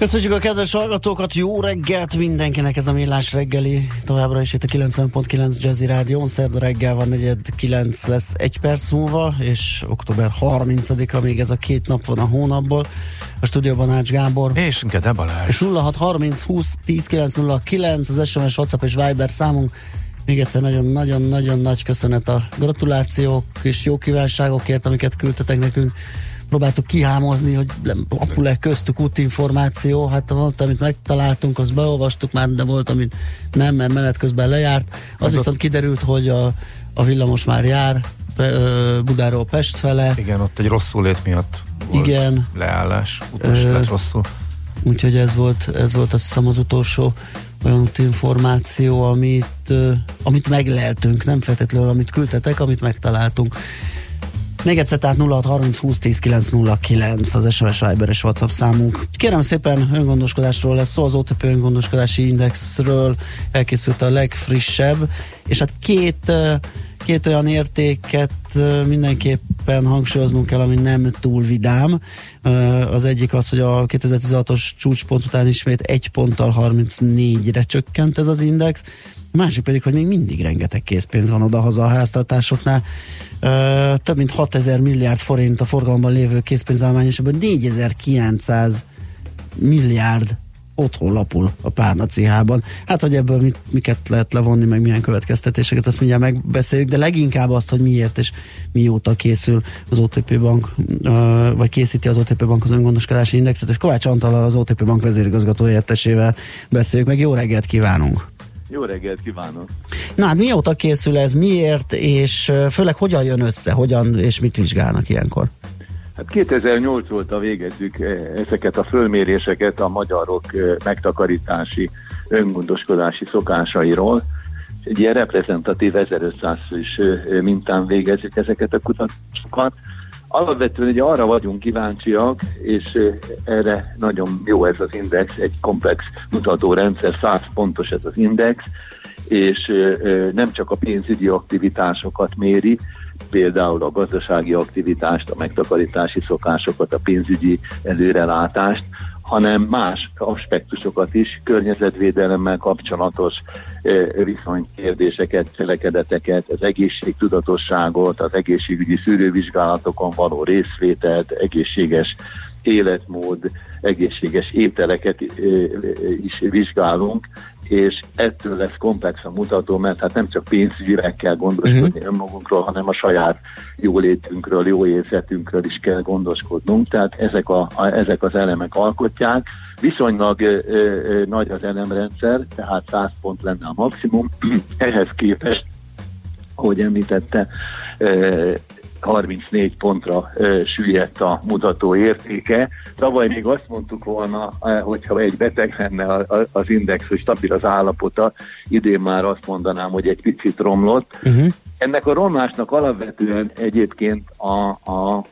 Köszönjük a kedves hallgatókat, jó reggelt mindenkinek ez a millás reggeli. Továbbra is itt a 90.9 Jazzy Rádió. Szerda reggel van, negyed 9 lesz egy perc múlva, és október 30-a még ez a két nap van a hónapból. A stúdióban Ács Gábor. És Gede Balázs. És 0630 20 10 909 az SMS, WhatsApp és Viber számunk. Még egyszer nagyon-nagyon-nagyon nagy köszönet a gratulációk és jó kívánságokért, amiket küldtetek nekünk próbáltuk kihámozni, hogy lapul-e köztük útinformáció, hát volt, amit megtaláltunk, azt beolvastuk már, de volt, amit nem, mert menet közben lejárt. Az, az viszont kiderült, hogy a, a villamos már jár, Budáról Pest fele. Igen, ott egy rosszul lét miatt volt Igen. leállás, utas lett rosszul. Úgyhogy ez volt, ez volt azt hiszem az utolsó olyan információ, amit, amit megleltünk, nem feltétlenül amit küldtetek, amit megtaláltunk. Még egyszer, tehát 0630 20 10 909 az SMS Viber és WhatsApp számunk. Kérem szépen, öngondoskodásról lesz szó, az OTP öngondoskodási indexről elkészült a legfrissebb, és hát két két olyan értéket mindenképpen hangsúlyoznunk kell, ami nem túl vidám. Az egyik az, hogy a 2016-os csúcspont után ismét egy ponttal 34-re csökkent ez az index, a másik pedig, hogy még mindig rengeteg készpénz van oda-haza a háztartásoknál. Több mint 6000 milliárd forint a forgalomban lévő készpénzállomány, és ebből 4900 milliárd otthon lapul a párna cihában. Hát, hogy ebből mit, miket lehet levonni, meg milyen következtetéseket, azt mindjárt megbeszéljük, de leginkább azt, hogy miért és mióta készül az OTP bank, vagy készíti az OTP bank az öngondoskodási indexet. Ez Kovács Antal az OTP bank vezérigazgató helyettesével beszéljük, meg jó reggelt kívánunk! Jó reggelt kívánok! Na hát mióta készül ez, miért, és főleg hogyan jön össze, hogyan és mit vizsgálnak ilyenkor? Hát 2008 óta végezzük ezeket a fölméréseket a magyarok megtakarítási, öngondoskodási szokásairól. Egy ilyen reprezentatív 1500 is mintán végezzük ezeket a kutatásokat. Alapvetően ugye arra vagyunk kíváncsiak, és erre nagyon jó ez az index, egy komplex mutatórendszer, 100 pontos ez az index, és nem csak a pénzügyi aktivitásokat méri, például a gazdasági aktivitást, a megtakarítási szokásokat, a pénzügyi előrelátást, hanem más aspektusokat is, környezetvédelemmel kapcsolatos viszonykérdéseket, cselekedeteket, az egészségtudatosságot, az egészségügyi szűrővizsgálatokon való részvételt, egészséges életmód, egészséges ételeket is vizsgálunk, és ettől lesz komplex a mutató, mert hát nem csak pénzügyileg kell gondoskodni uh-huh. önmagunkról, hanem a saját jólétünkről, jó érzetünkről is kell gondoskodnunk, tehát ezek, a, a, ezek az elemek alkotják. Viszonylag ö, ö, nagy az elemrendszer, tehát 100 pont lenne a maximum, ehhez képest ahogy említette, 34 pontra ö, süllyedt a mutató értéke. Tavaly még azt mondtuk volna, hogyha egy beteg lenne az index, hogy stabil az állapota, idén már azt mondanám, hogy egy picit romlott. Uh-huh. Ennek a romlásnak alapvetően egyébként a, a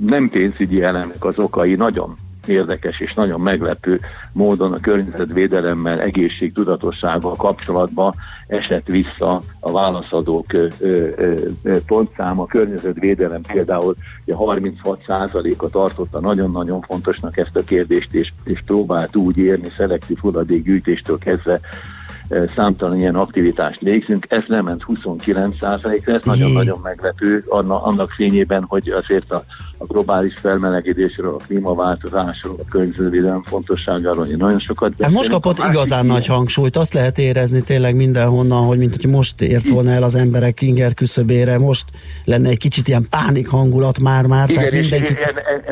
nem pénzügyi elemek az okai nagyon érdekes és nagyon meglepő módon a környezetvédelemmel, egészségtudatossággal kapcsolatban esett vissza a válaszadók pontszáma. A környezetvédelem például 36%-a tartotta nagyon-nagyon fontosnak ezt a kérdést, és, és próbált úgy érni szelektív hulladékgyűjtéstől kezdve számtalan ilyen aktivitást végzünk, ez lement 29%-ra, ez nagyon-nagyon meglepő annak fényében, hogy azért a, a globális felmelegedésről, a klímaváltozásról, a környezetvédelem fontosságáról nagyon sokat beszélünk. Hát most kapott igazán nagy hangsúlyt, azt lehet érezni tényleg mindenhonnan, hogy mint hogy most ért volna el az emberek inger küszöbére, most lenne egy kicsit ilyen pánik hangulat már-már. Igen, tehát mindenki...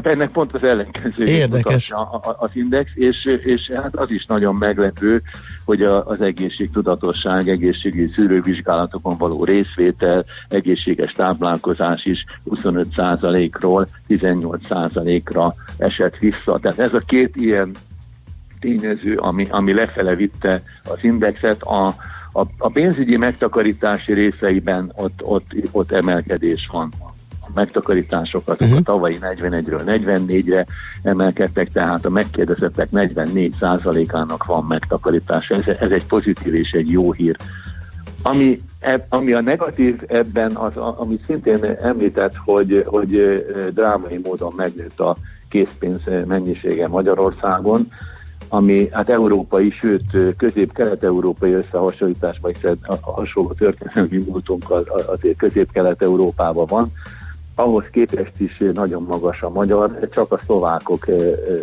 ennek pont az ellenkező Érdekes. az index, és, és hát az is nagyon meglepő, hogy a, az egészségtudatosság, egészségügyi szűrővizsgálatokon való részvétel, egészséges táplálkozás is 25%-ról 18%-ra esett vissza. Tehát ez a két ilyen tényező, ami, ami lefele vitte az indexet, a, a, a pénzügyi megtakarítási részeiben ott, ott, ott emelkedés van megtakarításokat, uh-huh. a tavalyi 41-ről 44-re emelkedtek, tehát a megkérdezettek 44%-ának van megtakarítása. Ez, ez egy pozitív és egy jó hír. Ami, ami a negatív ebben, az, amit szintén említett, hogy, hogy drámai módon megnőtt a készpénz mennyisége Magyarországon, ami hát európai, sőt közép-kelet-európai összehasonlításban, hiszen a hasonló történelmi múltunk azért közép-kelet-európában van, ahhoz képest is nagyon magas a magyar, csak a szlovákok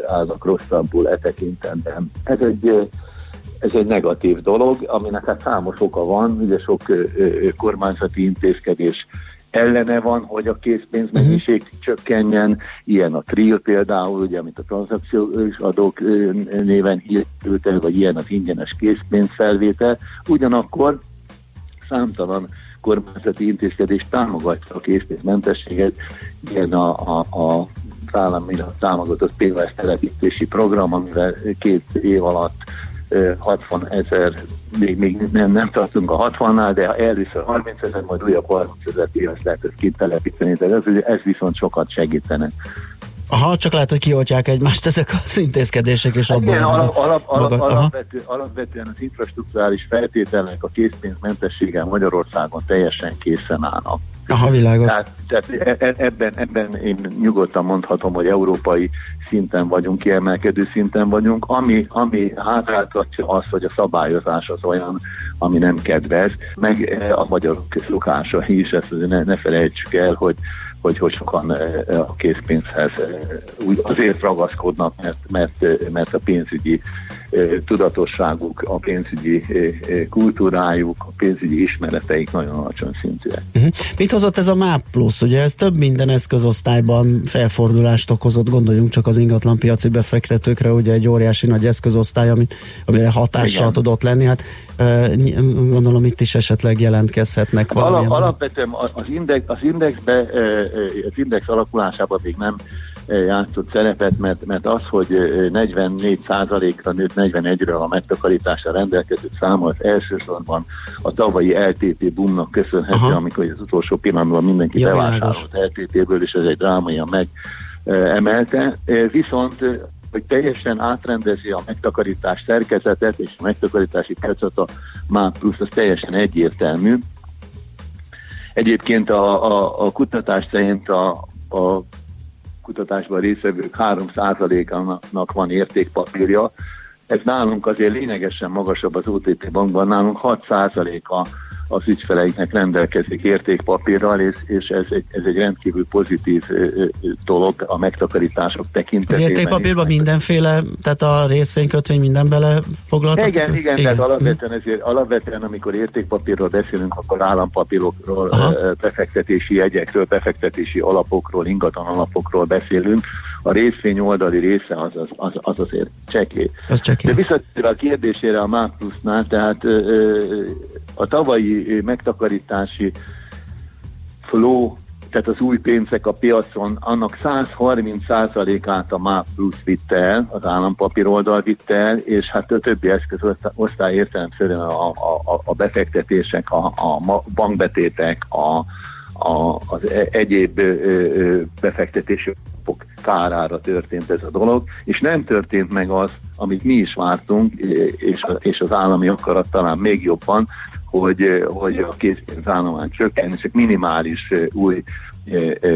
állnak rosszabbul e tekintetben. Ez egy, ez egy negatív dolog, aminek hát számos oka van, ugye sok kormányzati intézkedés ellene van, hogy a készpénzmennyiség uh-huh. csökkenjen, ilyen a TRIL például, ugye, amit a tranzakciós adók néven hírült el, vagy ilyen az ingyenes készpénzfelvétel. Ugyanakkor számtalan kormányzati intézkedés támogatja a készpénzmentességet, ilyen a, a, a államilag támogatott PVS telepítési program, amivel két év alatt 60 ezer, még, még nem, nem tartunk a 60-nál, de először 30 ezer, majd újabb 30 ezer piac lehet ezt kitelepíteni, de ez, ez viszont sokat segítene. Aha, csak lehet, hogy kioltják egymást ezek az intézkedések, és abban... Igen, alap, alap, alap, alapvető, alapvetően az infrastruktúrális feltételnek a készpénzmentességgel Magyarországon teljesen készen állnak. Aha, világos. Tehát, tehát e, e, ebben, ebben én nyugodtan mondhatom, hogy európai szinten vagyunk, kiemelkedő szinten vagyunk, ami, ami hátráltatja az, hogy a szabályozás az olyan, ami nem kedvez, meg e, a magyarok szokása is, ezt ne, ne felejtsük el, hogy hogy hogy sokan a készpénzhez úgy azért ragaszkodnak, mert, mert, mert a pénzügyi tudatosságuk, a pénzügyi kultúrájuk, a pénzügyi ismereteik nagyon alacsony szintűek. Uh-huh. Mit hozott ez a MÁP plusz? Ugye ez több minden eszközosztályban felfordulást okozott, gondoljunk csak az ingatlanpiaci befektetőkre, ugye egy óriási nagy eszközosztály, ami, amire hatással Igen. tudott lenni. Hát gondolom itt is esetleg jelentkezhetnek hát valamilyen. Alap, alapvetően az, index, az indexbe, az index alakulásában még nem játszott szerepet, mert, mert az, hogy 44%-ra nőtt 41-ről a megtakarításra rendelkező száma, az elsősorban a tavalyi LTT boomnak köszönhető, Aha. amikor az utolsó pillanatban mindenki ja, bevásárolt LTT-ből, és ez egy drámaian megemelte. Viszont hogy teljesen átrendezi a megtakarítás szerkezetet és a megtakarítási piacot a MÁP plusz, az teljesen egyértelmű. Egyébként a, a, a kutatás szerint a, a kutatásban részvevők 3%-ának van értékpapírja. Ez nálunk azért lényegesen magasabb az OTP bankban, nálunk 6%-a az ügyfeleiknek rendelkezik értékpapírral, és, és ez, egy, ez egy rendkívül pozitív dolog a megtakarítások tekintetében. Az értékpapírban mindenféle, tehát a részvénykötvény minden bele foglaltatik? Igen, igen, igen, tehát alapvetően, ezért, alapvetően amikor értékpapírról beszélünk, akkor állampapírokról, Aha. befektetési jegyekről, befektetési alapokról, ingatlan alapokról beszélünk. A részvény oldali része az, az, az, az azért csekély. Az csekély. De visszatérve a kérdésére a Máplusznál, tehát a tavalyi megtakarítási flow, tehát az új pénzek a piacon, annak 130%-át a MÁP plusz vitte el, az állampapír oldal vitte el, és hát a többi eszközosztály értelemszerűen a, a, a befektetések, a, a bankbetétek, a, a, az e, egyéb befektetési kárára történt ez a dolog, és nem történt meg az, amit mi is vártunk, és, az állami akarat talán még jobban, hogy, hogy a készpénzállomány csökken, és minimális új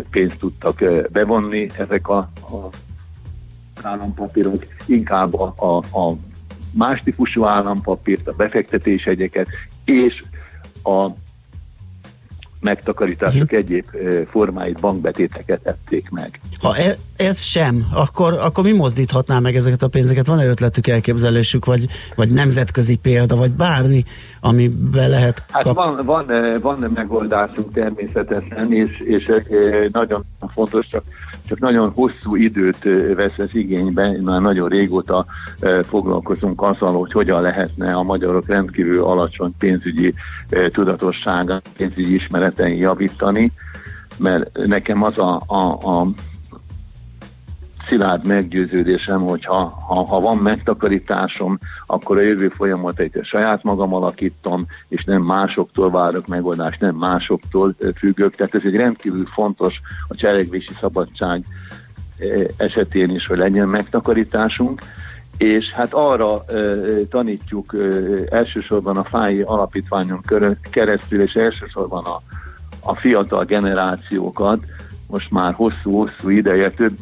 pénzt tudtak bevonni ezek a, a állampapírok, inkább a, a, a más típusú állampapírt, a befektetésegyeket és a megtakarítások uh-huh. egyéb formáit, bankbetéteket ették meg. Ha ez, ez sem, akkor, akkor mi mozdíthatná meg ezeket a pénzeket? Van-e ötletük, elképzelésük, vagy, vagy nemzetközi példa, vagy bármi, amiben lehet kap... Hát van, van, van megoldásunk természetesen, és, és nagyon fontos, csak csak nagyon hosszú időt vesz ez igénybe, már nagyon régóta foglalkozunk azzal, hogy hogyan lehetne a magyarok rendkívül alacsony pénzügyi tudatossága, pénzügyi ismeretein javítani, mert nekem az a, a, a szilárd meggyőződésem, hogy ha, ha, ha van megtakarításom, akkor a jövő egy saját magam alakítom, és nem másoktól várok megoldást, nem másoktól függök. Tehát ez egy rendkívül fontos a cselekvési szabadság esetén is, hogy legyen megtakarításunk és hát arra e, tanítjuk e, elsősorban a fái alapítványon keresztül, és elsősorban a, a fiatal generációkat, most már hosszú-hosszú ideje több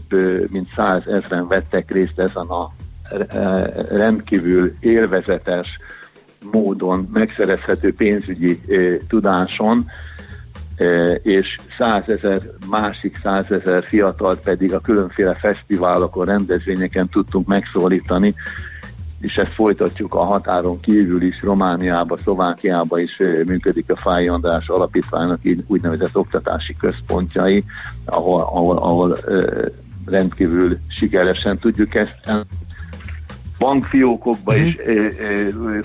mint százezren vettek részt ezen a rendkívül élvezetes módon megszerezhető pénzügyi tudáson, és százezer, másik százezer fiatalt pedig a különféle fesztiválokon, rendezvényeken tudtunk megszólítani, és ezt folytatjuk a határon kívül is, Romániába, Szlovákiába is működik a Fáj András Alapítványnak így úgynevezett oktatási központjai, ahol, ahol, ahol rendkívül sikeresen tudjuk ezt bankfiókokba uh-huh. is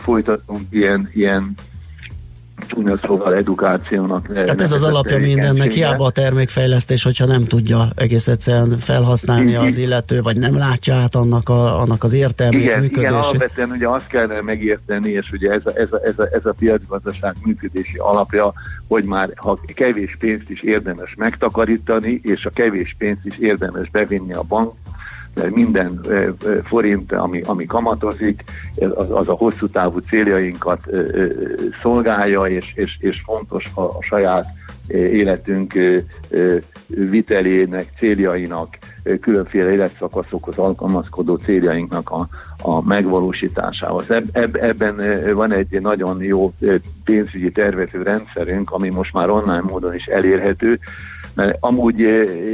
folytatunk ilyen, ilyen csúnya szóval edukációnak. Tehát ez az alapja mindennek, hiába a termékfejlesztés, hogyha nem tudja egész egyszerűen felhasználni az illető, vagy nem látja át annak, a, annak az értelmét, igen, működését. Igen, alapvetően ugye azt kellene megérteni, és ugye ez a, ez a, ez a, ez a piacgazdaság működési alapja, hogy már ha kevés pénzt is érdemes megtakarítani, és a kevés pénzt is érdemes bevinni a bank, mert minden forint, ami, ami kamatozik, az, az a hosszú távú céljainkat szolgálja, és, és, és fontos a, a saját életünk vitelének, céljainak, különféle életszakaszokhoz alkalmazkodó céljainknak a, a megvalósításához. Eb, eb, ebben van egy nagyon jó pénzügyi tervező rendszerünk, ami most már online módon is elérhető, mert amúgy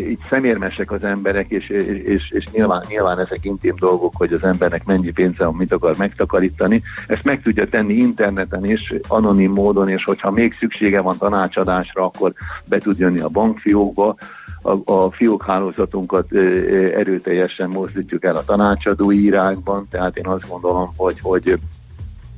így szemérmesek az emberek, és, és, és nyilván, nyilván ezek intim dolgok, hogy az embernek mennyi pénze van, mit akar megtakarítani. Ezt meg tudja tenni interneten is, anonim módon, és hogyha még szüksége van tanácsadásra, akkor be tud jönni a bankfiókba, a, a fiókhálózatunkat erőteljesen mozdítjuk el a tanácsadói irányban, tehát én azt gondolom, hogy, hogy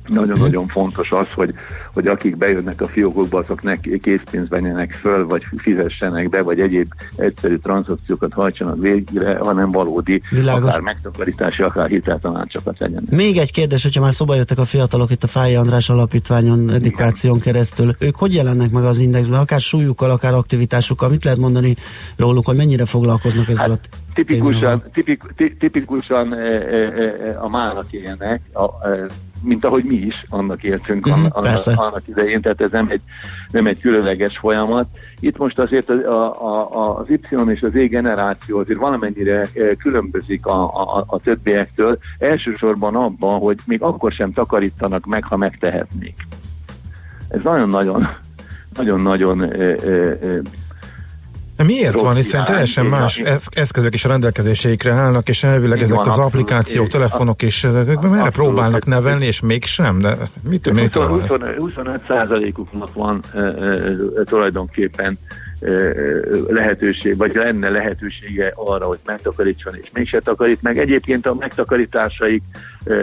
nagyon-nagyon fontos az, hogy, hogy akik bejönnek a fiókokba, azok ne készpénzt venjenek föl, vagy fizessenek be, vagy egyéb egyszerű tranzakciókat hajtsanak végre, hanem valódi, Világos. akár megtakarítási, akár hiteltanácsokat legyenek. Még egy kérdés, hogyha már szóba jöttek a fiatalok itt a Fáj András Alapítványon, edukáción keresztül, ők hogy jelennek meg az indexben, akár súlyukkal, akár aktivitásukkal, mit lehet mondani róluk, hogy mennyire foglalkoznak ezzel hát, a tipikusan, tipik, tipikusan e, e, e, a mának ilyenek, a, e, mint ahogy mi is annak értünk mm, annak, annak idején, tehát ez nem egy, nem egy különleges folyamat. Itt most azért a, a, a, az Y és az E generáció azért valamennyire eh, különbözik a, a, a többiektől, elsősorban abban, hogy még akkor sem takarítanak meg, ha megtehetnék. Ez nagyon-nagyon nagyon-nagyon eh, eh, de miért van, hiszen teljesen más eszközök is a rendelkezéseikre állnak, és elvileg ezek az applikációk, telefonok is, merre próbálnak nevelni, és mégsem, de mit, mit 25 százalékuknak van tulajdonképpen lehetőség, vagy lenne lehetősége arra, hogy megtakarítson és mégse takarít meg. Egyébként a megtakarításaik,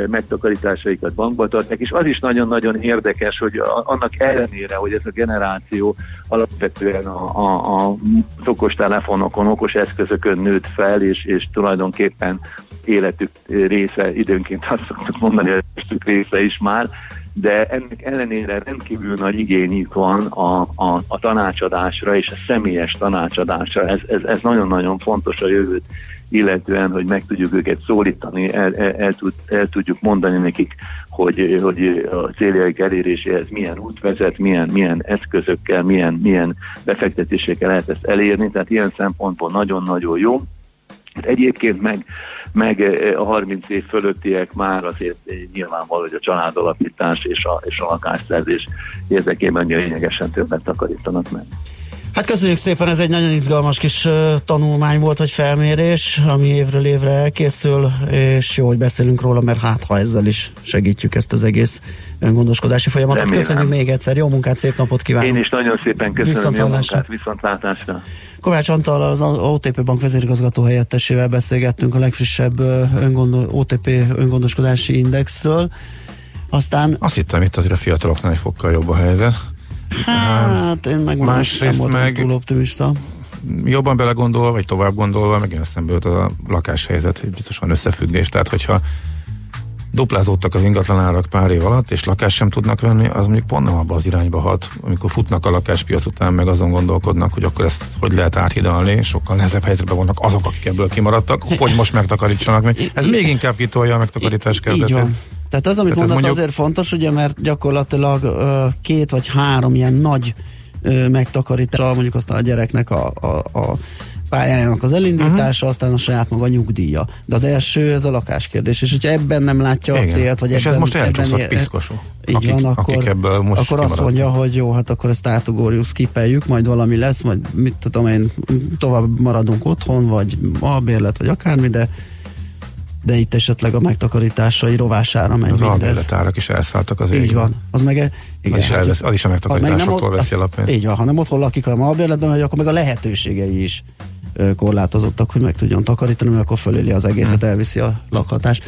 megtakarításaikat bankba tartják, és az is nagyon-nagyon érdekes, hogy annak ellenére, hogy ez a generáció alapvetően a, a, a okos telefonokon, okos eszközökön nőtt fel, és, és tulajdonképpen életük része, időnként azt szoktuk mondani, hogy része is már, de ennek ellenére rendkívül nagy igényük van a, a, a tanácsadásra és a személyes tanácsadásra. Ez, ez, ez nagyon-nagyon fontos a jövőt illetően, hogy meg tudjuk őket szólítani, el, el, el, tud, el tudjuk mondani nekik, hogy, hogy a céljaik eléréséhez milyen út vezet, milyen, milyen eszközökkel, milyen, milyen befektetésekkel lehet ezt elérni, tehát ilyen szempontból nagyon-nagyon jó. Egyébként meg meg a 30 év fölöttiek már azért nyilvánvaló, hogy a családalapítás és a, és a lakásszerzés érdekében lényegesen többet takarítanak meg. Hát köszönjük szépen, ez egy nagyon izgalmas kis tanulmány volt, vagy felmérés, ami évről évre elkészül, és jó, hogy beszélünk róla, mert hát ha ezzel is segítjük ezt az egész öngondoskodási folyamatot. Remélem. Köszönjük még egyszer, jó munkát, szép napot kívánok! Én is nagyon szépen köszönöm, jó munkát, viszontlátásra! Kovács Antal, az OTP Bank vezérigazgató helyettesével beszélgettünk a legfrissebb öngondo, OTP öngondoskodási indexről. Aztán... Azt hittem, itt azért a fiataloknál egy fokkal jobb a helyzet. Hát én meg másrészt nem meg túl optimista. Jobban belegondolva, vagy tovább gondolva, meg eszembe jut a lakáshelyzet, biztos van összefüggés. Tehát, hogyha duplázódtak az ingatlanárak pár év alatt, és lakást sem tudnak venni, az mondjuk pont nem abba az irányba hat, amikor futnak a lakáspiac után, meg azon gondolkodnak, hogy akkor ezt hogy lehet áthidalni, sokkal nehezebb helyzetben vannak azok, akik ebből kimaradtak, hogy most megtakarítsanak meg. Ez még inkább kitolja a megtakarítás kezdetét. Tehát az, amit Tehát mondasz, mondjuk... azért fontos, ugye, mert gyakorlatilag uh, két vagy három ilyen nagy uh, megtakarítás, mondjuk azt a gyereknek a, a, a pályájának az elindítása, uh-huh. aztán a saját maga nyugdíja. De az első, ez a lakáskérdés. És hogyha ebben nem látja Igen. a célt, vagy és ebben, ez most elcsúszott piszkosú. Így akik, van, akkor, akik ebből most akkor azt mondja, hogy jó, hát akkor ezt átugorjuk, skipeljük, majd valami lesz, majd mit tudom én, tovább maradunk otthon, vagy a bérlet, vagy akármi, de de itt esetleg a megtakarításai rovására megy az mindez. Az is elszálltak az Így van. Az meg, igen, az, is elvesz, az is a megtakarításoktól veszi a lapját. Így van, ha nem otthon lakik, hanem albérletben megy, akkor meg a lehetőségei is korlátozottak, hogy meg tudjon takarítani, mert akkor föléli az egészet, hmm. elviszi a lakhatást.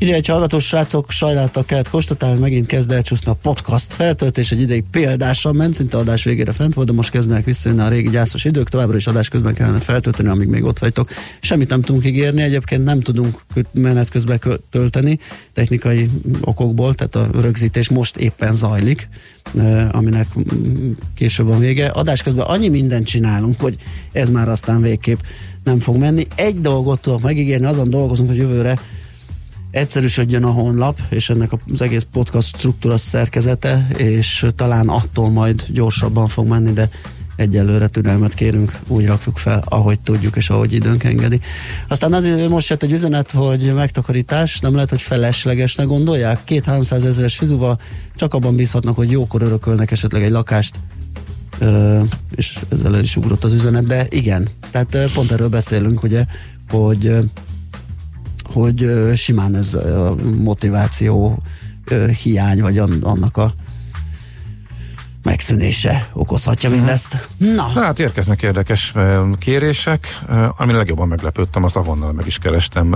Ide egy hallgatós srácok sajnáltak kellett konstatálni, megint kezd elcsúszni a podcast feltöltés, egy ideig példással ment, szinte adás végére fent volt, de most kezdenek visszajönni a régi gyászos idők, továbbra is adás közben kellene feltölteni, amíg még ott vagytok. Semmit nem tudunk ígérni, egyébként nem tudunk menet közben tölteni technikai okokból, tehát a rögzítés most éppen zajlik, aminek később van vége. Adás közben annyi mindent csinálunk, hogy ez már aztán végképp nem fog menni. Egy dolgot tudok megígérni, azon dolgozunk, hogy jövőre egyszerűsödjön a honlap, és ennek az egész podcast struktúra szerkezete, és talán attól majd gyorsabban fog menni, de egyelőre türelmet kérünk, úgy rakjuk fel, ahogy tudjuk, és ahogy időnk engedi. Aztán azért most jött egy üzenet, hogy megtakarítás, nem lehet, hogy feleslegesnek gondolják. Két-háromszáz ezeres fizuval csak abban bízhatnak, hogy jókor örökölnek esetleg egy lakást, Ö, és ezzel el is ugrott az üzenet, de igen, tehát pont erről beszélünk, ugye, hogy hogy simán ez a motiváció hiány, vagy annak a megszűnése okozhatja mhm. mindezt. Na. Hát érkeznek érdekes kérések. Ami legjobban meglepődtem, azt avonnal meg is kerestem.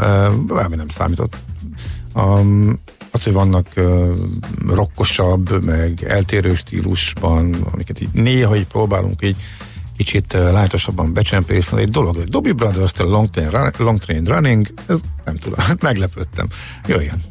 Valami nem számított. Um, az, hogy vannak uh, rokkosabb, meg eltérő stílusban, amiket így néha így próbálunk így kicsit lájtosabban becsempészni. Egy dolog, hogy Dobby Brothers-től Long Train, Long Train Running, ez nem tudom, meglepődtem. Jöjjön!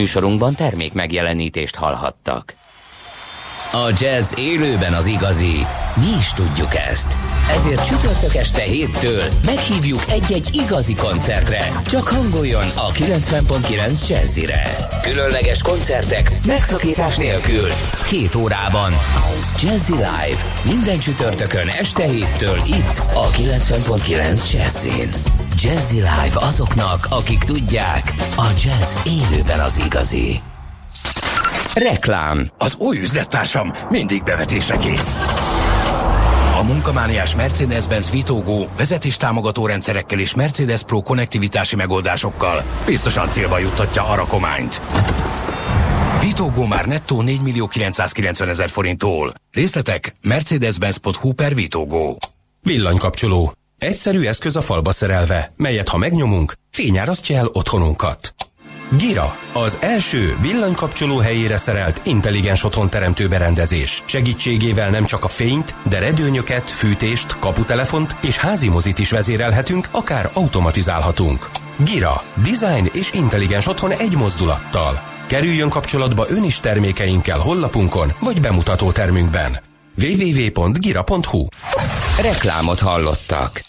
Műsorunkban termék megjelenítést hallhattak. A jazz élőben az igazi. Mi is tudjuk ezt. Ezért csütörtök este héttől meghívjuk egy-egy igazi koncertre. Csak hangoljon a 90.9 Jazzire. Különleges koncertek megszakítás nélkül. Két órában. Jazzy Live. Minden csütörtökön este héttől itt a 90.9 Jazzin. Jazzy Live azoknak, akik tudják, a jazz élőben az igazi. Reklám Az új üzlettársam mindig bevetésre kész. A munkamániás Mercedes-Benz Vitógó vezetéstámogató rendszerekkel és Mercedes Pro konnektivitási megoldásokkal biztosan célba juttatja a rakományt. Vitógó már nettó 4 millió 990 ezer forinttól. Részletek mercedes-benz.hu per Vitógó. Villanykapcsoló. Egyszerű eszköz a falba szerelve, melyet ha megnyomunk, fényárasztja el otthonunkat. Gira, az első villanykapcsoló helyére szerelt intelligens otthon teremtő berendezés. Segítségével nem csak a fényt, de redőnyöket, fűtést, kaputelefont és házi mozit is vezérelhetünk, akár automatizálhatunk. Gira, design és intelligens otthon egy mozdulattal. Kerüljön kapcsolatba ön is termékeinkkel hollapunkon vagy bemutató termünkben. www.gira.hu Reklámot hallottak.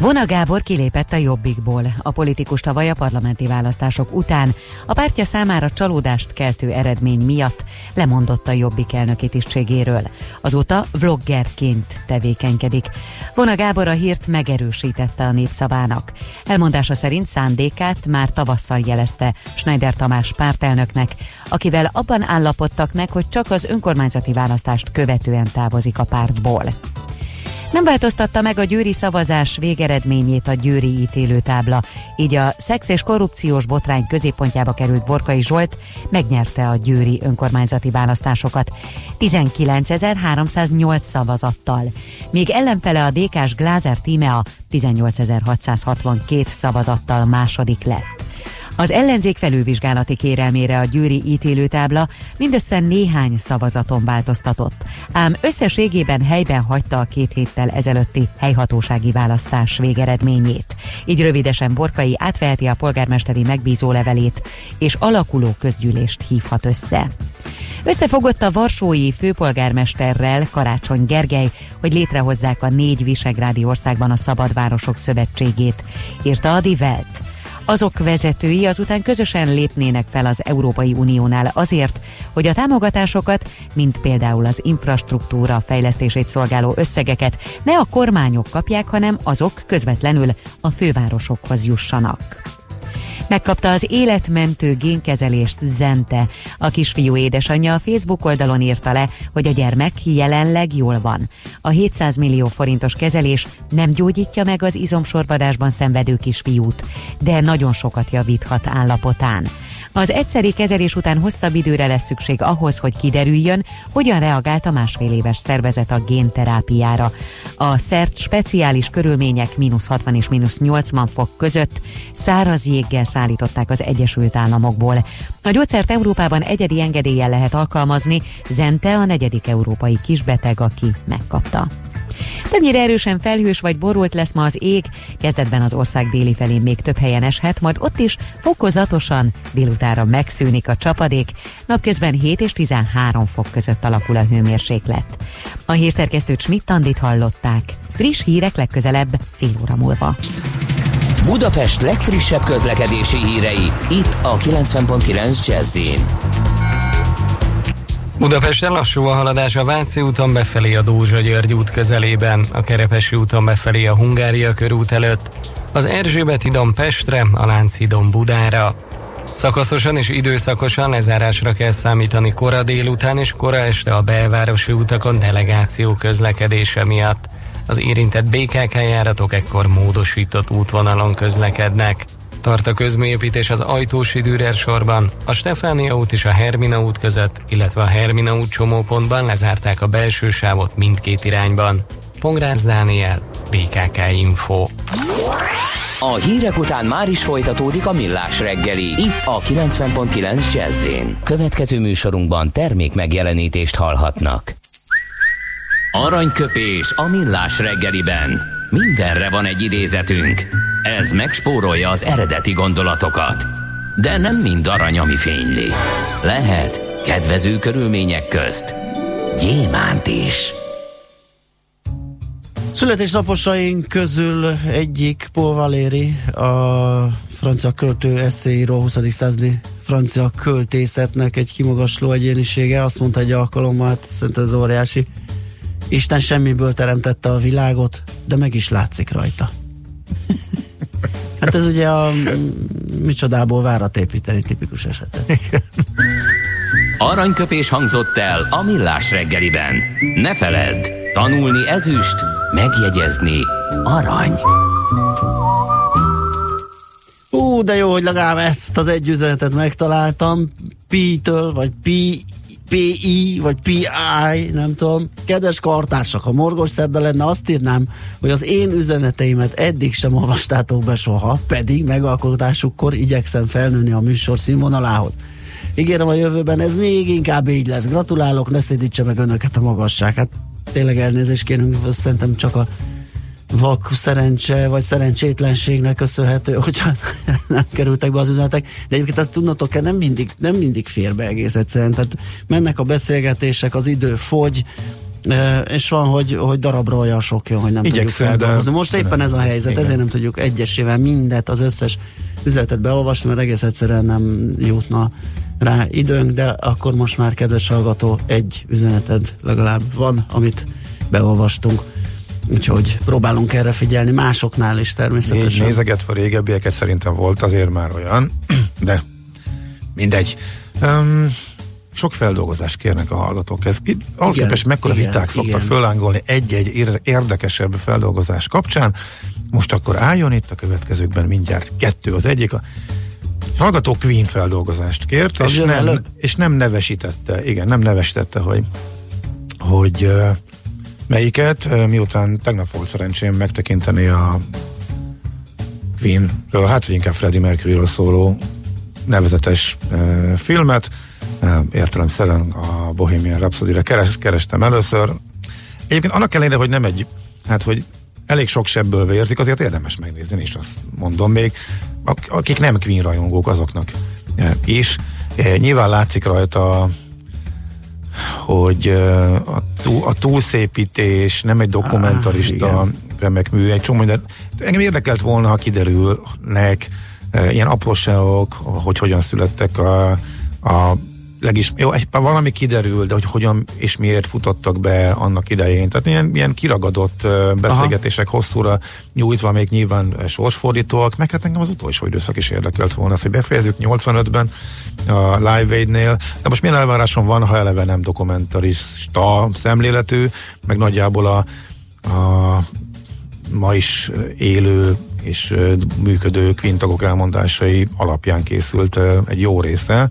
Vona Gábor kilépett a Jobbikból. A politikus tavaly a parlamenti választások után a pártja számára csalódást keltő eredmény miatt lemondott a Jobbik elnöki tisztségéről. Azóta vloggerként tevékenykedik. Vona Gábor a hírt megerősítette a népszavának. Elmondása szerint szándékát már tavasszal jelezte Schneider Tamás pártelnöknek, akivel abban állapodtak meg, hogy csak az önkormányzati választást követően távozik a pártból. Nem változtatta meg a győri szavazás végeredményét a győri ítélőtábla, így a szex és korrupciós botrány középpontjába került Borkai Zsolt megnyerte a győri önkormányzati választásokat. 19.308 szavazattal, míg ellenfele a DK-s Glázer Tímea 18.662 szavazattal második lett. Az ellenzék felülvizsgálati kérelmére a győri ítélőtábla mindössze néhány szavazaton változtatott, ám összességében helyben hagyta a két héttel ezelőtti helyhatósági választás végeredményét. Így rövidesen Borkai átveheti a polgármesteri megbízó levelét, és alakuló közgyűlést hívhat össze. Összefogott a Varsói főpolgármesterrel Karácsony Gergely, hogy létrehozzák a négy visegrádi országban a Szabadvárosok Szövetségét, írta a Die Welt. Azok vezetői azután közösen lépnének fel az Európai Uniónál azért, hogy a támogatásokat, mint például az infrastruktúra fejlesztését szolgáló összegeket ne a kormányok kapják, hanem azok közvetlenül a fővárosokhoz jussanak megkapta az életmentő génkezelést Zente. A kisfiú édesanyja a Facebook oldalon írta le, hogy a gyermek jelenleg jól van. A 700 millió forintos kezelés nem gyógyítja meg az izomsorvadásban szenvedő kisfiút, de nagyon sokat javíthat állapotán. Az egyszeri kezelés után hosszabb időre lesz szükség ahhoz, hogy kiderüljön, hogyan reagált a másfél éves szervezet a génterápiára. A szert speciális körülmények mínusz 60 és mínusz 80 fok között száraz jéggel szállították az Egyesült Államokból. A gyógyszert Európában egyedi engedéllyel lehet alkalmazni, Zente a negyedik európai kisbeteg, aki megkapta. Többnyire erősen felhős vagy borult lesz ma az ég, kezdetben az ország déli felén még több helyen eshet, majd ott is fokozatosan délutára megszűnik a csapadék, napközben 7 és 13 fok között alakul a hőmérséklet. A hírszerkesztőt Schmidt-Tandit hallották. Friss hírek legközelebb fél óra múlva. Budapest legfrissebb közlekedési hírei, itt a 90.9 jazz Budapesten lassú a haladás a Váci úton befelé a Dózsa György út közelében, a Kerepesi úton befelé a Hungária körút előtt, az Erzsébet hídon Pestre, a Lánchídon Budára. Szakaszosan és időszakosan lezárásra kell számítani kora délután és kora este a belvárosi utakon delegáció közlekedése miatt. Az érintett BKK járatok ekkor módosított útvonalon közlekednek. Tart a közműépítés az Ajtósi Dürer sorban, a Stefánia út és a Hermina út között, illetve a Hermina út csomópontban lezárták a belső sávot mindkét irányban. Pongrász Dániel, BKK Info. A hírek után már is folytatódik a millás reggeli. Itt a 90.9 jazz Következő műsorunkban termék megjelenítést hallhatnak. Aranyköpés a millás reggeliben. Mindenre van egy idézetünk. Ez megspórolja az eredeti gondolatokat. De nem mind arany, ami fényli. Lehet kedvező körülmények közt gyémánt is. Születésnaposaink közül egyik Paul Valéry, a francia költő, eszéíró, 20. századi francia költészetnek egy kimagasló egyénisége. Azt mondta egy alkalommal, hát szerintem ez óriási. Isten semmiből teremtette a világot, de meg is látszik rajta. hát ez ugye a micsodából várat építeni tipikus eset. Aranyköpés hangzott el a millás reggeliben. Ne feledd, tanulni ezüst, megjegyezni arany. Ú, de jó, hogy legalább ezt az egy üzenetet megtaláltam. P-től, vagy P PI, vagy PI, nem tudom. Kedves kartársak, ha morgos szerda lenne, azt írnám, hogy az én üzeneteimet eddig sem olvastátok be soha, pedig megalkotásukkor igyekszem felnőni a műsor színvonalához. Ígérem a jövőben ez még inkább így lesz. Gratulálok, ne szédítse meg önöket a magasság. Hát tényleg elnézést kérünk, szerintem csak a vak szerencse, vagy szerencsétlenségnek köszönhető, hogyha nem kerültek be az üzenetek. De egyébként azt tudnotok kell, nem mindig, nem mindig fér be egész egyszerűen. Tehát mennek a beszélgetések, az idő fogy, és van, hogy, hogy darabra olyan sok jön, hogy nem Igyekszem, tudjuk feldolgozni. Most éppen ez a helyzet, igen. ezért nem tudjuk egyesével mindet, az összes üzenetet beolvasni, mert egész egyszerűen nem jutna rá időnk, de akkor most már, kedves hallgató, egy üzeneted legalább van, amit beolvastunk. Úgyhogy próbálunk erre figyelni, másoknál is természetesen. Nézegetve a régebbieket szerintem volt azért már olyan, de mindegy. Um, sok feldolgozást kérnek a hallgatók. Ez ahhoz igen, képest mekkora igen, viták igen. szoktak fölángolni egy-egy érdekesebb feldolgozás kapcsán. Most akkor álljon itt a következőkben mindjárt kettő az egyik. A hallgató Queen feldolgozást kért, és nem, és nem nevesítette, igen, nem nevesítette, hogy, hogy melyiket, miután tegnap volt szerencsém megtekinteni a Queen-ről, hát vagy inkább Freddie Mercury-ről szóló nevezetes uh, filmet, uh, értelemszerűen a Bohemian Rhapsody-re keres, kerestem először. Egyébként annak ellenére, hogy nem egy, hát hogy elég sok sebből vérzik, azért érdemes megnézni, és azt mondom még, akik nem Queen rajongók, azoknak is. Nyilván látszik rajta hogy a, túl, a túlszépítés nem egy dokumentarista ah, remek mű, egy csomó minden. Engem érdekelt volna, ha kiderülnek ilyen apróságok, hogy hogyan születtek a, a legis, jó, egy, valami kiderül, de hogy hogyan és miért futottak be annak idején. Tehát ilyen, ilyen kiragadott beszélgetések Aha. hosszúra nyújtva, még nyilván sorsfordítóak, meg hát engem az utolsó időszak is érdekelt volna, az, hogy befejezzük 85-ben a Live Aid-nél, de most milyen elvárásom van, ha eleve nem dokumentarista szemléletű, meg nagyjából a, a ma is élő és működő kvintagok elmondásai alapján készült egy jó része,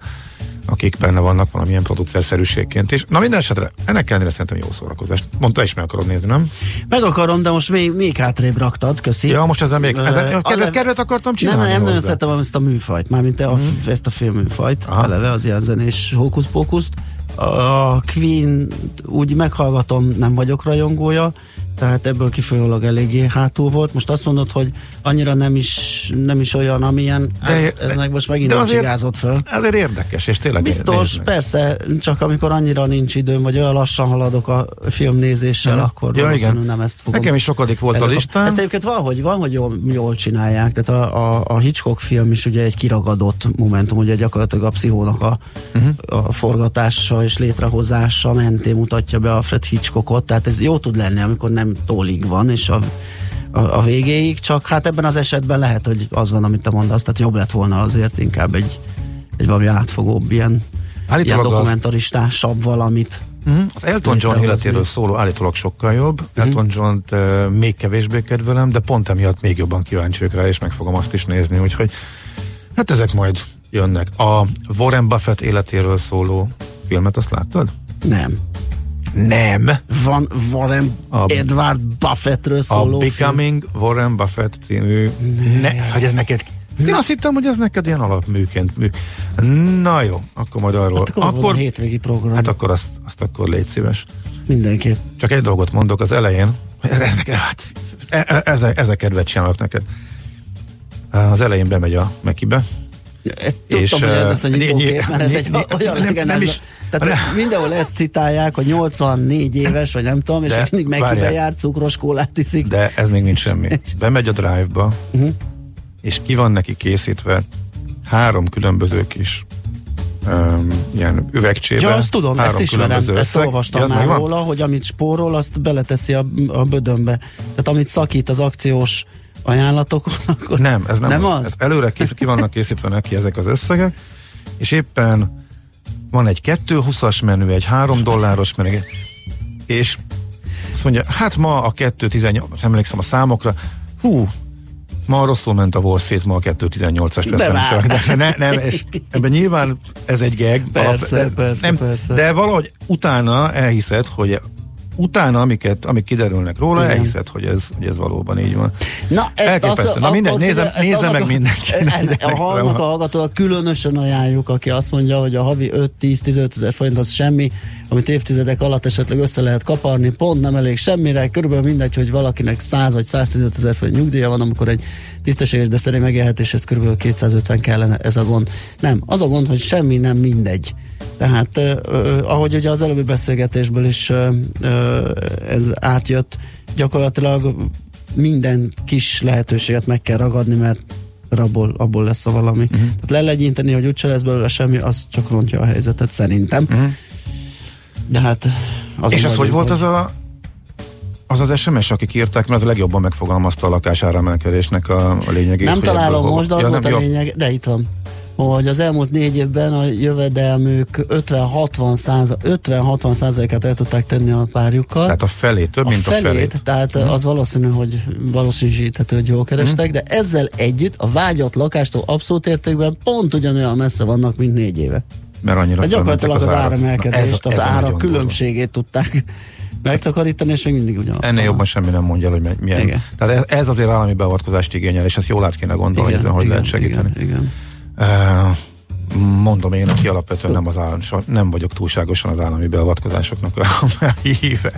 akik benne vannak valamilyen producerszerűségként is. Na minden esetre, ennek ellenére szerintem jó szórakozás. Mondta is meg akarod nézni, nem? Meg akarom, de most még, még hátrébb raktad, köszi. Ja, most ezzel még, ezzel, a kedvet, kedvet akartam csinálni Nem, nem nagyon szeretem ezt a műfajt, mármint a, hmm. ezt a filmműfajt, Aha. eleve az ilyen zenés hókusz-pókuszt. A Queen úgy meghallgatom, nem vagyok rajongója, tehát ebből kifolyólag eléggé hátul volt. Most azt mondod, hogy annyira nem is, nem is olyan, amilyen, de, ez, ez meg most megint nem csigázott föl. Ezért érdekes, és tényleg Biztos, persze, csak amikor annyira nincs időm, vagy olyan lassan haladok a filmnézéssel, ja. akkor ja, igen. nem ezt fogom. Nekem is sokadik volt a listám. Ezt egyébként van, hogy, van, hogy jól, jól csinálják, tehát a, a, a Hitchcock film is ugye egy kiragadott momentum, ugye gyakorlatilag a pszichónak a, uh-huh. a forgatása és létrehozása mentén mutatja be a Fred Hitchcockot, tehát ez jó tud lenni, amikor nem tólig van, és a, a, a végéig, csak hát ebben az esetben lehet, hogy az van, amit te mondasz, tehát jobb lett volna azért inkább egy, egy valami átfogóbb ilyen, ilyen dokumentaristásabb valamit. Uh-huh. Az Elton John életéről szóló állítólag sokkal jobb. Uh-huh. Elton John-t uh, még kevésbé kedvelem, de pont emiatt még jobban kíváncsi rá, és meg fogom azt is nézni, úgyhogy hát ezek majd jönnek. A Warren Buffett életéről szóló filmet, azt láttad? Nem. Nem. Van Warren A- Edward Buffettről A szóló film. Becoming Warren Buffett című... Ne, hogy ez neked... Én azt hittem, hogy ez neked ilyen alapműként mű. Na jó, akkor majd arról. Hát akkor, akkor a hétvégi program. hát akkor azt, azt akkor légy szíves. Mindenképp. Csak egy dolgot mondok az elején. Ez, ez, neked- hát, e- e- ezzel, ezzel kedvet csinálok neked. Az elején bemegy a Mekibe. Ezt tudtam, És, hogy ez lesz a nyitókép, mert ez egy olyan nem- is- Tehát mindenhol ezt citálják, hogy 84 éves, vagy nem tudom, és De, mindig Mekibe várjál. jár, cukros kólát iszik. De ez még nincs semmi. Bemegy a drive-ba, Mhm. és ki van neki készítve három különböző kis um, ilyen üvegcsébe. Ja, azt tudom, ezt ismerem, ezt összeg. olvastam Ja, már róla, hogy amit spórol, azt beleteszi a, a bödönbe. Tehát amit szakít az akciós ajánlatokon, akkor Nem, ez nem, nem az. az? Ez előre kész, ki vannak készítve neki ezek az összegek, és éppen van egy 220-as menü, egy 3 dolláros menü, és azt mondja, hát ma a 218, most emlékszem a számokra, hú, ma rosszul ment a Wall Street, ma a 218-as veszem már. csak. De ne, nem, és ebben nyilván ez egy gag. Persze, de, persze, nem, persze. De valahogy utána elhiszed, hogy utána, amiket, amik kiderülnek róla, Igen. elhiszed, hogy ez, hogy ez valóban így van. Na, ezt Elképesztő. Na mindegy, nézem- nézze annak meg mindenki. A hallnak a hallgatóak különösen ajánljuk, aki azt mondja, hogy a havi 5-10-15 ezer forint az semmi, amit évtizedek alatt esetleg össze lehet kaparni, pont nem elég semmire, körülbelül mindegy, hogy valakinek 100 vagy 115 ezer forint nyugdíja van, amikor egy tisztességes, de szerény megélhetéshez körülbelül 250 kellene ez a gond. Nem, az a gond, hogy semmi nem mindegy. Tehát, ö, ahogy ugye az előbbi beszélgetésből is ö, ez átjött, gyakorlatilag minden kis lehetőséget meg kell ragadni, mert abból, abból lesz a valami. Uh-huh. Tehát lelegyinteni, hogy úgyse lesz belőle semmi, az csak rontja a helyzetet, szerintem. Uh-huh. De hát... Az És az hogy volt az a az az SMS, akik írták, mert az legjobban megfogalmazta a lakásáremelkedésnek a, a lényegét. Nem hogy találom ebből most, de az hol- volt nem, a lényeg, de itt van hogy az elmúlt négy évben a jövedelmük 50-60 száza, 50-60 százalékát el tudták tenni a párjukkal. Tehát a felé, több, a mint a felét, felét. tehát Mhm. az valószínű, hogy valószínűsíthető, hogy jól kerestek, de ezzel együtt a vágyott lakástól abszolút értékben pont ugyanolyan messze vannak, mint négy éve. Mert annyira Hát gyakorlatilag az, árak. áremelkedést, az a árak nagyon durva. különbségét tudták megtakarítani, és még mindig ugyanaz. Ennél jobban semmi nem mondja, hogy milyen. Igen. Tehát ez, ez azért állami beavatkozást igényel, és ezt jól át kéne gondolni, hogy ezen hogy lehet segíteni. Igen, igen. Mondom én, aki alapvetően nem, az állam, nem vagyok túlságosan az állami beavatkozásoknak a híve.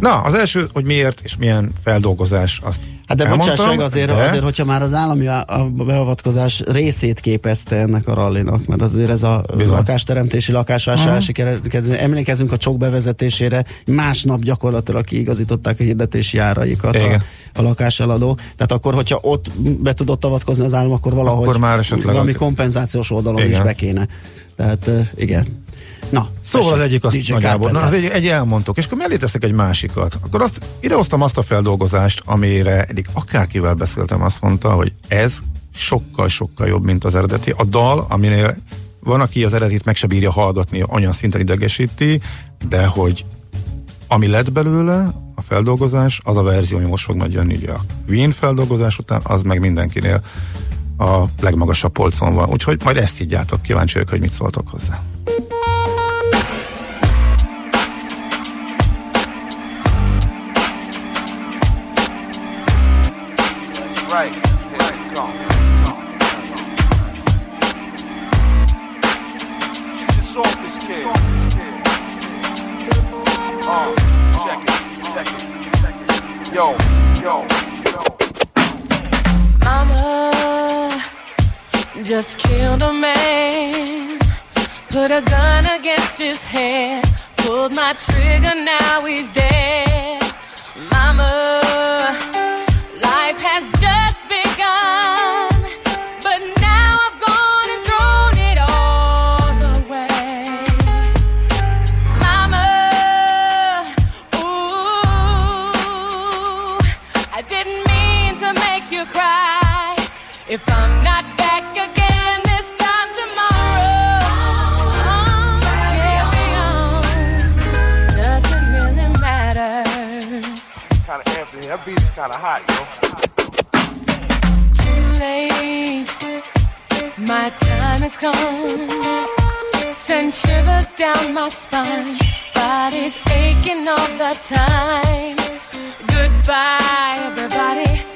Na, az első, hogy miért és milyen feldolgozás, azt Hát de elmondtam, bocsáss meg azért, de azért, hogyha már az állami a- a beavatkozás részét képezte ennek a rallinak, mert azért ez a Bizony. lakásteremtési, lakásvásárlási keretkező, emlékezünk a csok bevezetésére, másnap gyakorlatilag kiigazították a hirdetési áraikat a, Igen. a lakáseladók. Tehát akkor, hogyha ott be tudott avatkozni az állam, akkor valahogy Akkor már valami a- kompenzációs oldalon Igen. is be kéne. Tehát igen. Na, Szóval az egyik azt DJ nagyjából, na, az egy, egy elmondtok, és akkor mellé teszek egy másikat. Akkor azt, idehoztam azt a feldolgozást, amire eddig akárkivel beszéltem, azt mondta, hogy ez sokkal-sokkal jobb, mint az eredeti. A dal, aminél van, aki az eredetit meg se bírja hallgatni, olyan szinten idegesíti, de hogy ami lett belőle, a feldolgozás, az a verzió, ami most fog majd jönni ugye a Wien feldolgozás után, az meg mindenkinél a legmagasabb polcon van. Úgyhogy majd ezt így kíváncsi vagyok, hogy mit szóltok hozzá. Right. Yo, yo, yo. Mama just killed a man, put a gun against his head, pulled my trigger, now he's dead. kind of hot, yo. Too late, my time has come. Send shivers down my spine. Body's aching all the time. Goodbye, everybody.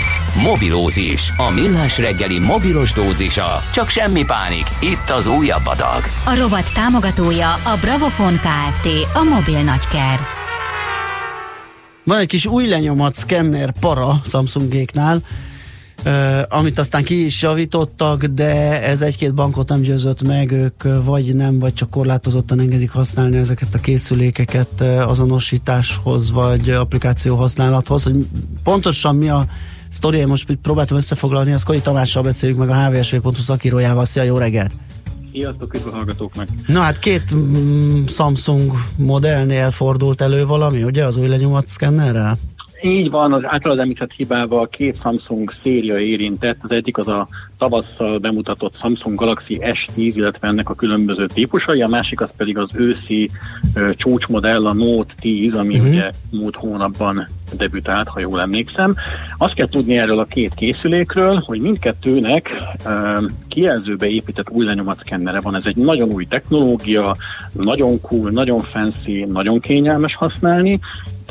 Mobilózis, a millás reggeli mobilos dózisa. Csak semmi pánik, itt az újabb adag. A rovat támogatója a Bravofon Kft. A mobil nagyker. Van egy kis új lenyomat szkenner para Samsungéknál, Uh, amit aztán ki is javítottak, de ez egy-két bankot nem győzött meg, ők vagy nem, vagy csak korlátozottan engedik használni ezeket a készülékeket azonosításhoz, vagy applikáció használathoz, hogy pontosan mi a sztori, én most próbáltam összefoglalni, azt Koi Tamással beszéljük meg a hvsv.hu szakírójával. Szia, jó reggelt! Sziasztok, üdv a hallgatóknak! Na hát két mm, Samsung modellnél fordult elő valami, ugye, az új lenyomat szkennerrel? Így van, az általad említett hibával két Samsung széria érintett. Az egyik az a tavasszal bemutatott Samsung Galaxy S10, illetve ennek a különböző típusai, a másik az pedig az őszi ö, csúcsmodell, a Note 10, ami uh-huh. ugye múlt hónapban debütált, ha jól emlékszem. Azt kell tudni erről a két készülékről, hogy mindkettőnek ö, kijelzőbe épített új lenyomatszkennere van. Ez egy nagyon új technológia, nagyon cool, nagyon fancy, nagyon kényelmes használni,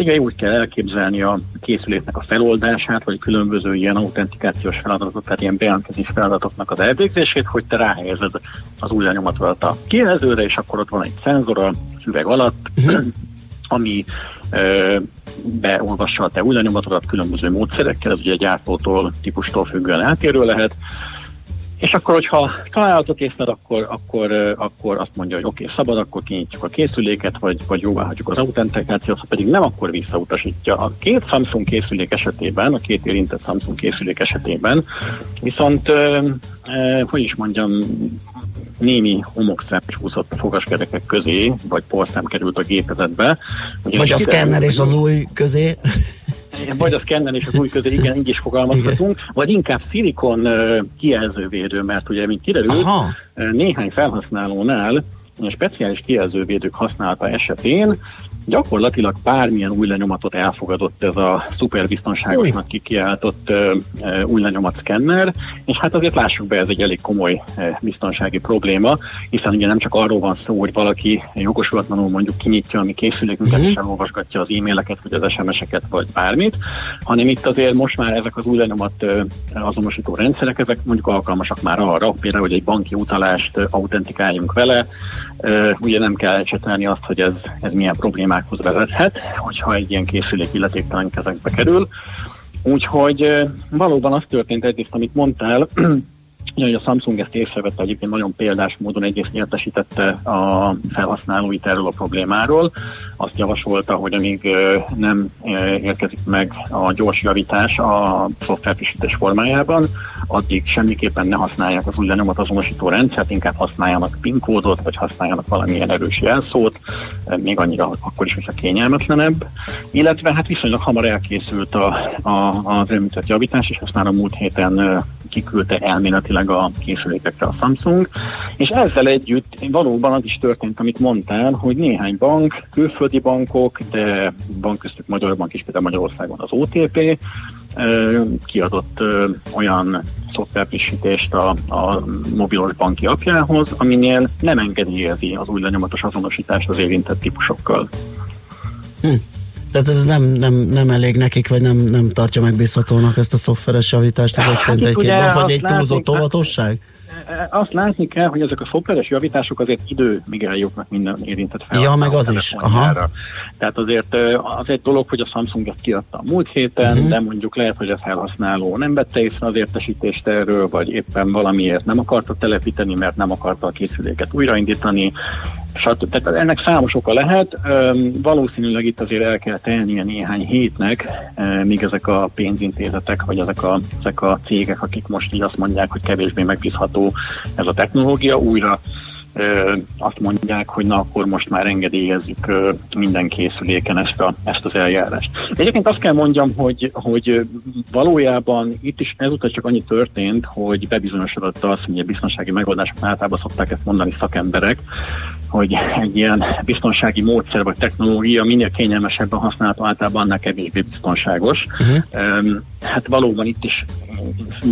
ugye úgy kell elképzelni a készüléknek a feloldását, vagy különböző ilyen autentikációs feladatok, tehát ilyen bejelentkezés feladatoknak az elvégzését, hogy te ráhelyezed az új lenyomatodat a kijelzőre, és akkor ott van egy szenzor a üveg alatt, ami ö, beolvassa a te új lenyomatodat különböző módszerekkel, ez ugye gyártótól, típustól függően eltérő lehet, és akkor, hogyha találatot észlel, akkor, akkor, akkor azt mondja, hogy oké, okay, szabad, akkor kinyitjuk a készüléket, vagy, vagy jóvá hagyjuk az autentikációt, ha pedig nem, akkor visszautasítja. A két Samsung készülék esetében, a két érintett Samsung készülék esetében, viszont, ö, hogy is mondjam, némi homokszem is húzott a fogaskerekek közé, vagy porszem került a gépezetbe. Vagy a szkenner és az új közé. Vagy a szkenner és az új közé, igen, így is fogalmazhatunk, vagy inkább szilikon kijelzővédő, mert ugye, mint kiderült, Aha. néhány felhasználónál a speciális kijelzővédők használata esetén gyakorlatilag bármilyen új lenyomatot elfogadott ez a szuperbiztonságosnak kikiáltott új lenyomat szkenner, és hát azért lássuk be, ez egy elég komoly biztonsági probléma, hiszen ugye nem csak arról van szó, hogy valaki jogosulatlanul mondjuk kinyitja a mi készülékünket, Mhm. és elolvasgatja az e-maileket, vagy az SMS-eket, vagy bármit, hanem itt azért most már ezek az új lenyomat azonosító rendszerek, ezek mondjuk alkalmasak már arra, például, hogy egy banki utalást autentikáljunk vele, ugye nem kell ecsetelni azt, hogy ez, ez milyen problémákhoz vezethet, hogyha egy ilyen készülék illetéktelen kezekbe kerül. Úgyhogy valóban az történt egyrészt, amit mondtál, hogy a Samsung ezt észrevette egyébként nagyon példás módon egyrészt értesítette a felhasználóit erről a problémáról. Azt javasolta, hogy amíg nem érkezik meg a gyors javítás a szoftverfrissítés formájában, addig semmiképpen ne használják az új lenyomat rendszert, inkább használjanak PIN kódot, vagy használjanak valamilyen erős jelszót, még annyira akkor is, hogyha kényelmetlenebb. Illetve hát viszonylag hamar elkészült a, a, az említett javítás, és ezt már a múlt héten kiküldte elméletileg a készülékekre a Samsung, és ezzel együtt valóban az is történt, amit mondtál, hogy néhány bank, külföldi bankok, de van köztük Magyar Bank is, például Magyarországon az OTP, kiadott olyan szoftverfrissítést a, a mobilos banki apjához, aminél nem engedélyezi az új lenyomatos azonosítást az érintett típusokkal. Hm. Tehát ez nem, nem, nem elég nekik, vagy nem, nem tartja megbízhatónak ezt a szoftveres javítást ezek Hát szerint egy-két ugye vagy egy túlzott látjuk- óvatosság? Azt látni kell, hogy ezek a szoftveres javítások azért idő, míg eljutnak minden érintett Ja, meg az is. telefonjára. Tehát azért az egy dolog, hogy a Samsung ezt kiadta a múlt héten, uh-huh. de mondjuk lehet, hogy a felhasználó nem vette észre az értesítést erről, vagy éppen valamiért nem akarta telepíteni, mert nem akarta a készüléket újraindítani, stb. Tehát ennek számos oka lehet. Valószínűleg itt azért el kell telnie néhány hétnek, míg ezek a pénzintézetek, vagy ezek a, ezek a cégek, akik most így azt mondják, hogy kevésbé megbízható ez a technológia, újra azt mondják, hogy na akkor most már engedélyezzük minden készüléken ezt, a, ezt az eljárást. Egyébként azt kell mondjam, hogy, hogy valójában itt is ezúttal csak annyi történt, hogy bebizonyosodott az, hogy a biztonsági megoldások általában szokták ezt mondani szakemberek, hogy egy ilyen biztonsági módszer vagy technológia minél kényelmesebben használható, általában annál kevésbé biztonságos. Uh-huh. Hát valóban itt is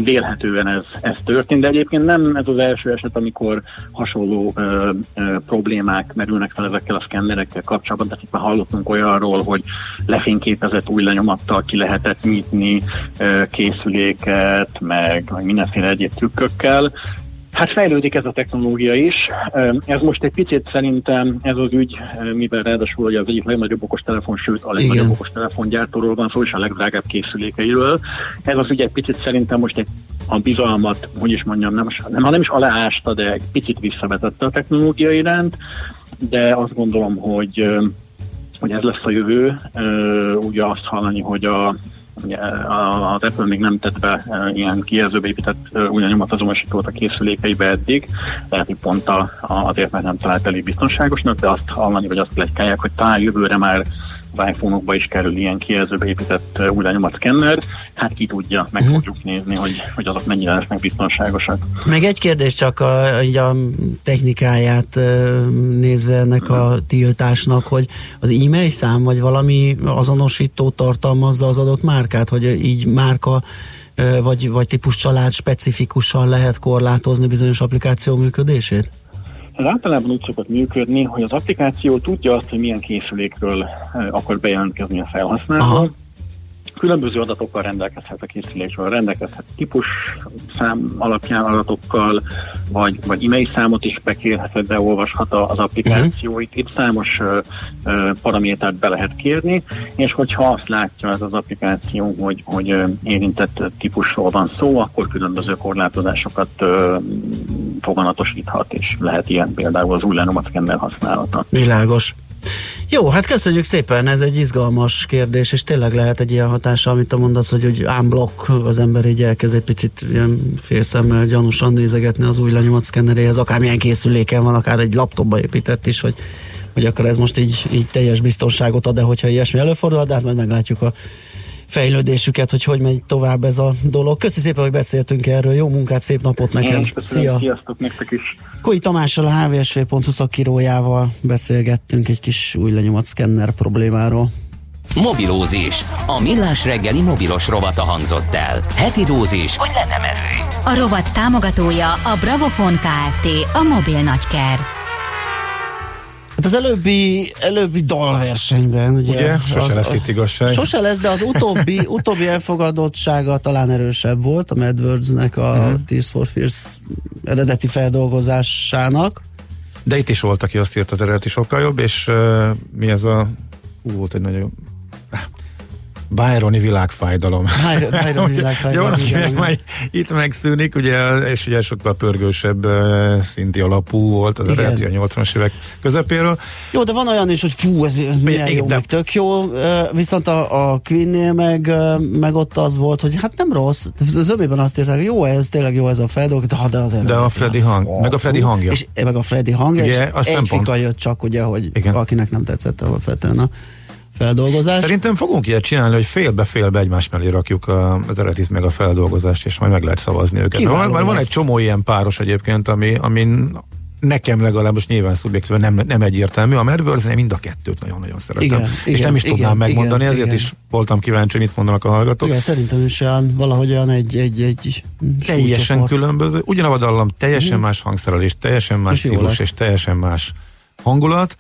vélhetően ez, ez történt, de egyébként nem ez az első eset, amikor hasonló ö, ö, problémák merülnek fel ezekkel a szkennerekkel kapcsolatban. Tehát itt már hallottunk olyanról, hogy lefényképezett új lenyomattal ki lehetett nyitni ö, készüléket, meg, meg mindenféle egyéb trükkökkel. Hát fejlődik ez a technológia is. Ez most egy picit szerintem ez az ügy, mivel ráadásul hogy az egyik legnagyobb okostelefon, sőt a legnagyobb Igen. okostelefongyártóról van szó, és a legdrágább készülékeiről. Ez az ügy egy picit szerintem most egy a bizalmat, hogy is mondjam, nem, nem, ha nem is aláásta, de egy picit visszavetette a technológia iránt, de azt gondolom, hogy hogy ez lesz a jövő. Ugye azt hallani, hogy a- az Apple még nem tett be ö, ilyen kijelzőbe épített ö, új nyomatazonosítót a készülékeibe eddig, lehet, hogy pont azért, mert nem talált elég biztonságosnak, de azt hallani, vagy azt plegykálják, hogy talán jövőre már az iPhone-okba is kerül ilyen kijelzőbe épített új lenyomatszkenner, hát ki tudja, meg Mhm. fogjuk nézni, hogy, hogy azok mennyire lesznek biztonságosak. Meg egy kérdés csak a, a technikáját ö, nézve ennek a tiltásnak, hogy az e-mail szám vagy valami azonosító tartalmazza az adott márkát, hogy így márka ö, vagy, vagy típus család specifikusan lehet korlátozni bizonyos applikáció működését? Ez általában úgy szokott működni, hogy az applikáció tudja azt, hogy milyen készülékről eh, akar bejelentkezni a felhasználó. Különböző adatokkal rendelkezhet a készülékről, rendelkezhet típus szám alapján adatokkal, vagy, vagy e-mail számot is bekérhet, beolvashat az applikációit. Itt számos ö, ö, paramétert be lehet kérni, és hogyha azt látja ez az applikáció, hogy, hogy érintett típusról van szó, akkor különböző korlátozásokat ö, foganatosíthat, és lehet ilyen például az új lenyomatszkenner használata. Világos. Jó, hát köszönjük szépen, ez egy izgalmas kérdés, és tényleg lehet egy ilyen hatása, amit te mondasz, hogy, hogy ámblok az ember így elkezd egy picit ilyen félszemmel gyanúsan nézegetni az új lenyomatszkenneréhez, akármilyen készüléken van, akár egy laptopba épített is, hogy, hogy akkor ez most így, így teljes biztonságot ad, de hogyha ilyesmi előfordul, de hát majd meglátjuk a fejlődésüket, hogy hogy megy tovább ez a dolog. Köszi szépen, hogy beszéltünk erről, jó munkát, szép napot neked. Szia! Sziasztok nektek is! Koi Tamással, a hvsv.hu szakírójával beszélgettünk egy kis új lenyomat szkenner problémáról. Mobilózis. A millás reggeli mobilos rovata hangzott el. Heti dózis, hogy lenne merő. A rovat támogatója a Bravofon Kft. A mobil nagyker. Hát az előbbi, előbbi dalversenyben, ugye? Ugye? Sose az, lesz itt igazság. Sose lesz, de az utóbbi, utóbbi elfogadottsága talán erősebb volt a MadWords-nek a Mhm. Tears for Fears eredeti feldolgozásának. De itt is volt, aki azt írt az eredeti sokkal jobb, és uh, mi ez a... Hú, volt egy nagyon... Byroni világfájdalom. Byron- Byroni világfájdalom, Jó, igen, majd itt megszűnik, ugye, és ugye sokkal pörgősebb uh, szinti alapú volt az eredeti a 80-as évek közepéről. Jó, de van olyan is, hogy fú, ez, ez milyen igen, jó, de- meg tök jó, viszont a, a Queen-nél meg, meg ott az volt, hogy hát nem rossz, az ömében azt írták, jó ez, tényleg jó ez a feldolgozás, de, de az De a Freddy hát, hang, meg a Freddy hangja. És, meg a Freddy hangja, Ugye, és az egy szempont. fika jött csak, ugye, hogy Igen. akinek nem tetszett alapvetően a feldolgozás. Szerintem fogunk ilyet csinálni, hogy félbe-félbe egymás mellé rakjuk a, az eredetit meg a feldolgozást, és majd meg lehet szavazni őket. Van, van, van egy csomó ilyen páros egyébként, ami, amin nekem legalábbis nyilván szubjektíven nem, nem egyértelmű. A madverse mind a kettőt nagyon-nagyon szeretem. Igen, és igen, nem is igen, tudnám megmondani, igen, ezért igen. is voltam kíváncsi, mit mondanak a hallgatók. Igen, szerintem is olyan, valahogy olyan egy, egy, egy Teljesen különböző, ugyanaz a dallam, teljesen Mhm. más hangszerelés, teljesen más És stílus, és teljesen más hangulat.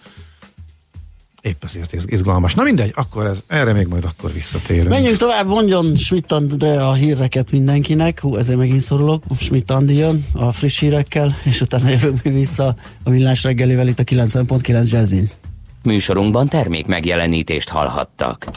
Épp azért iz- izgalmas. Na mindegy, akkor ez, erre még majd akkor visszatérünk. Menjünk tovább, mondjon Schmidt Andi a híreket mindenkinek. Hú, ezért megint szorulok. Schmidt Andi jön a friss hírekkel, és utána jövünk mi vissza a millás reggelivel itt a 90.9 Jazzin. Műsorunkban termék megjelenítést hallhattak.